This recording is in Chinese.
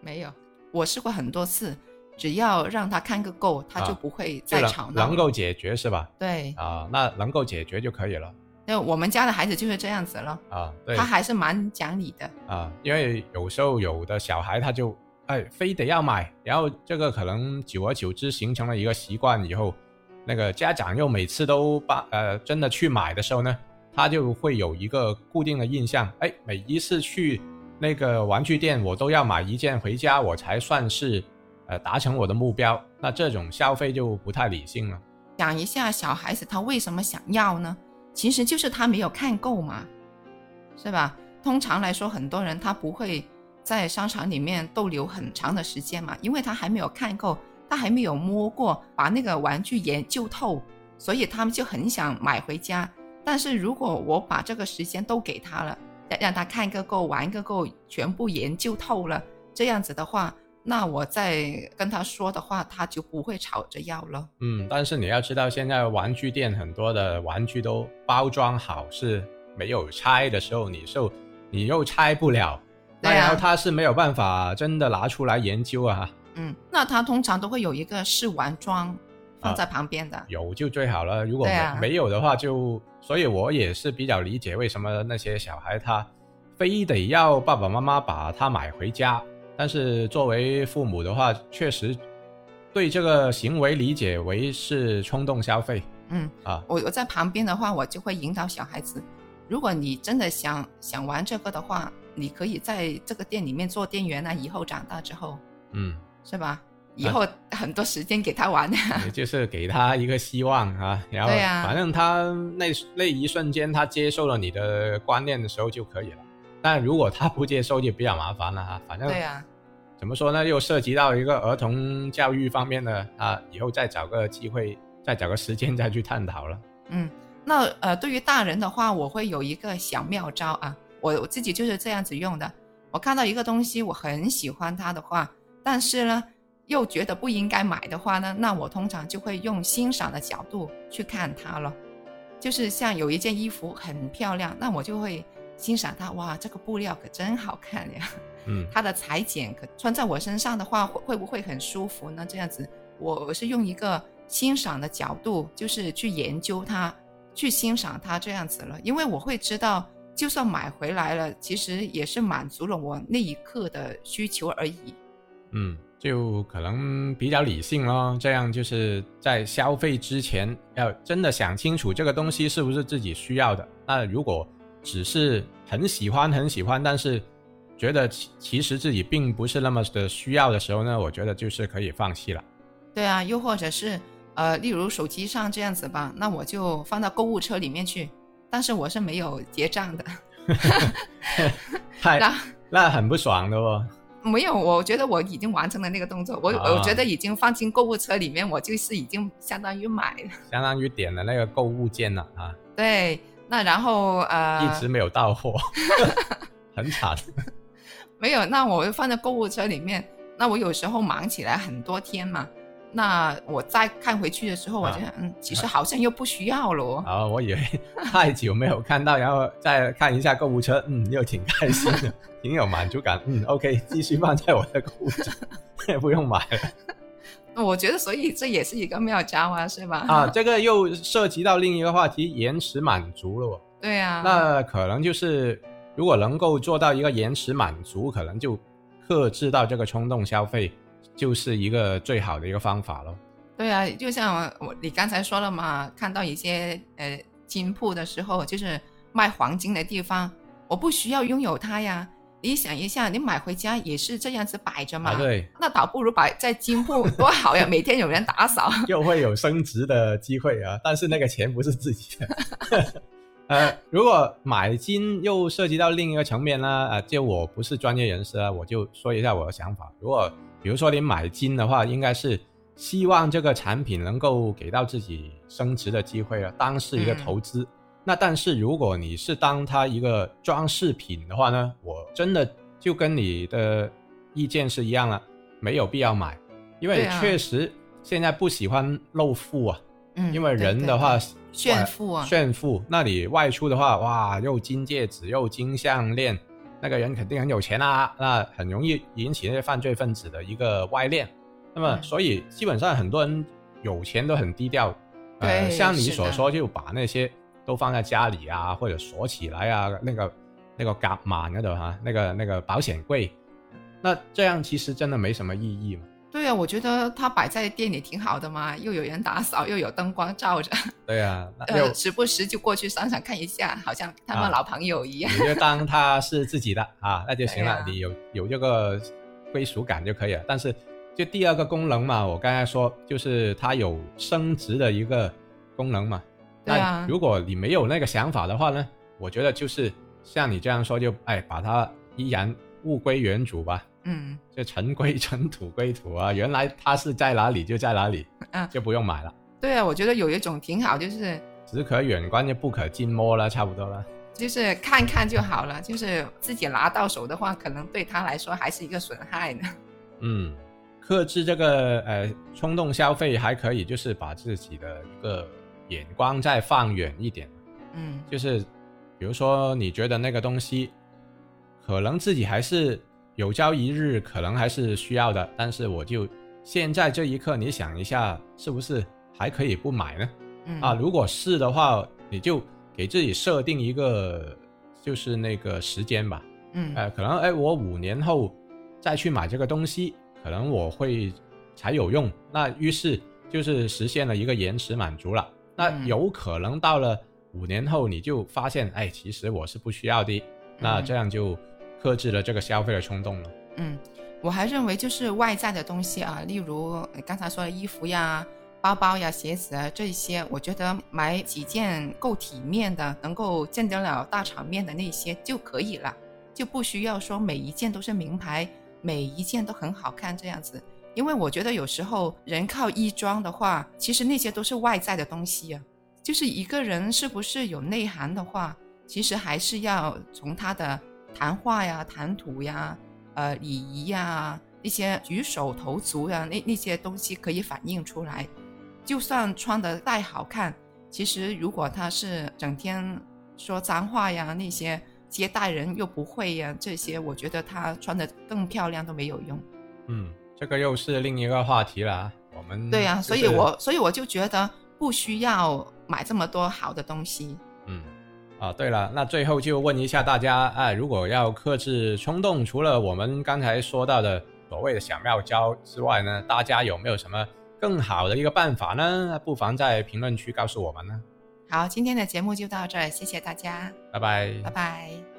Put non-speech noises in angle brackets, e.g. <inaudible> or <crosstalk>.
没有，我试过很多次，只要让他看个够，他就啊不会再吵。能够解决是吧？对，啊，那能够解决就可以了那我们家的孩子就是这样子了，啊。对他还是蛮讲理的。啊，因为有时候有的小孩他就哎非得要买，然后这个可能久而久之形成了一个习惯以后，那个家长又每次都把呃真的去买的时候呢，他就会有一个固定的印象，哎，每一次去那个玩具店我都要买一件回家，我才算是呃达成我的目标。那这种消费就不太理性了。讲一下小孩子他为什么想要呢？其实就是他没有看够嘛，是吧？通常来说，很多人他不会在商场里面逗留很长的时间嘛，因为他还没有看够，他还没有摸过，把那个玩具研究透，所以他们就很想买回家。但是如果我把这个时间都给他了，让让他看个够，玩个够，全部研究透了，这样子的话，那我再跟他说的话，他就不会吵着要了。嗯，但是你要知道，现在玩具店很多的玩具都包装好，是没有拆的时候，你就你又拆不了，那啊然后他是没有办法真的拿出来研究啊，嗯，那他通常都会有一个试玩装放在旁边的。有就最好了。如果没、啊没有的话就，所以我也是比较理解为什么那些小孩他非得要爸爸妈妈把他买回家。但是作为父母的话，确实对这个行为理解为是冲动消费嗯，啊。我我在旁边的话，我就会引导小孩子，如果你真的想想玩这个的话，你可以在这个店里面做店员啊，以后长大之后嗯。是吧？以后很多时间给他玩。<laughs> 也就是给他一个希望啊，<laughs> 然后反正他那那一瞬间他接受了你的观念的时候就可以了。但如果他不接受就比较麻烦了哈。反正对啊，怎么说呢，又涉及到一个儿童教育方面的啊，以后再找个机会，再找个时间再去探讨了。嗯，那呃，对于大人的话，我会有一个小妙招啊，我我自己就是这样子用的。我看到一个东西，我很喜欢它的话，但是呢，又觉得不应该买的话呢，那我通常就会用欣赏的角度去看它了。就是像有一件衣服很漂亮，那我就会欣赏它，哇，这个布料可真好看呀！嗯它的裁剪可穿在我身上的话，会会不会很舒服呢？这样子，我我是用一个欣赏的角度，就是去研究它，去欣赏它这样子了。因为我会知道，就算买回来了，其实也是满足了我那一刻的需求而已。嗯，就可能比较理性咯。这样就是在消费之前要真的想清楚这个东西是不是自己需要的。那如果只是很喜欢很喜欢，但是觉得其其实自己并不是那么的需要的时候呢，我觉得就是可以放弃了。对啊，又或者是呃，例如手机上这样子吧，那我就放到购物车里面去，但是我是没有结账的，<laughs> <laughs> <laughs> 太那很不爽的哦。没有，我觉得我已经完成了那个动作，我、啊我觉得已经放进购物车里面，我就是已经相当于买了。<laughs> 相当于点了那个购物键了啊，对，那然后呃，一直没有到货，<laughs> 很惨。<laughs> 没有，那我就放在购物车里面。那我有时候忙起来很多天嘛，那我再看回去的时候，我就想，嗯，<laughs> 其实好像又不需要了哦。啊，我以为太久没有看到，然后再看一下购物车，嗯，又挺开心的，<laughs> 挺有满足感。嗯，OK，继续放在我的购物车，<laughs> 也不用买了。我觉得，所以这也是一个妙招啊，是吧？啊，这个又涉及到另一个话题，延迟满足了哦。对啊，那可能就是如果能够做到一个延迟满足，可能就克制到这个冲动消费，就是一个最好的一个方法咯。对啊，就像我你刚才说了嘛，看到一些呃金铺的时候，就是卖黄金的地方，我不需要拥有它呀。你想一下，你买回家也是这样子摆着嘛，啊，对，那倒不如摆在金铺多好呀，每天有人打扫。<laughs> 又会有升值的机会啊，但是那个钱不是自己的。<laughs> 呃，如果买金又涉及到另一个层面呢，呃，就我不是专业人士啊，我就说一下我的想法。如果比如说你买金的话，应该是希望这个产品能够给到自己升值的机会啊，当是一个嗯投资。那但是如果你是当它一个装饰品的话呢，我真的就跟你的意见是一样了，没有必要买，因为确实现在不喜欢露富啊。嗯，因为人的话对，炫富啊，炫富，那你外出的话，哇，又金戒指又金项链，那个人肯定很有钱啊，那很容易引起那些犯罪分子的一个外链。那么，嗯所以基本上很多人有钱都很低调，呃，对像你所说，就把那些都放在家里啊，或者锁起来啊，那个那个夹满那种哈，那个那个保险柜，那这样其实真的没什么意义嘛。对啊，我觉得它摆在店里挺好的嘛，又有人打扫，又有灯光照着，<laughs> 对啊，呃，时不时就过去商场看一下，好像他啊们老朋友一样。你就当它是自己的啊，那就行了。啊你有有这个归属感就可以了。但是就第二个功能嘛，我刚才说就是它有升值的一个功能嘛。对啊那如果你没有那个想法的话呢，我觉得就是像你这样说就，哎把它依然物归原主吧。嗯就尘归尘，土归土啊，原来它是在哪里就在哪里，嗯，就不用买了。对啊，我觉得有一种挺好，就是只可远观就不可近摸了，差不多了。就是看看就好了，<laughs> 就是自己拿到手的话，可能对他来说还是一个损害呢。嗯，克制这个呃冲动消费还可以，就是把自己的一个眼光再放远一点，嗯就是比如说你觉得那个东西可能自己还是有朝一日可能还是需要的，但是我就现在这一刻，你想一下，是不是还可以不买呢？嗯啊，如果是的话，你就给自己设定一个就是那个时间吧，嗯呃，可能哎，我五年后再去买这个东西，可能我会才有用。那于是就是实现了一个延迟满足了。那嗯有可能到了五年后，你就发现，哎，其实我是不需要的。那嗯这样就克制了这个消费的冲动了。嗯，我还认为就是外在的东西啊，例如刚才说的衣服呀、包包呀、鞋子啊这些，我觉得买几件够体面的，能够见得了大场面的那些就可以了，就不需要说每一件都是名牌，每一件都很好看这样子。因为我觉得有时候人靠衣装的话，其实那些都是外在的东西啊。就是一个人是不是有内涵的话，其实还是要从他的谈话呀、谈吐呀、呃礼仪呀、一些举手投足呀，那那些东西可以反映出来。就算穿的再好看，其实如果他是整天说脏话呀，那些接待人又不会呀，这些我觉得他穿的更漂亮都没有用。嗯，这个又是另一个话题了啊。我们对呀、就是所以我所以我就觉得不需要买这么多好的东西。嗯，啊，对了，那最后就问一下大家，啊，如果要克制冲动，除了我们刚才说到的所谓的小妙招之外呢，大家有没有什么更好的一个办法呢？不妨在评论区告诉我们呢。好，今天的节目就到这儿，谢谢大家，拜拜。拜拜。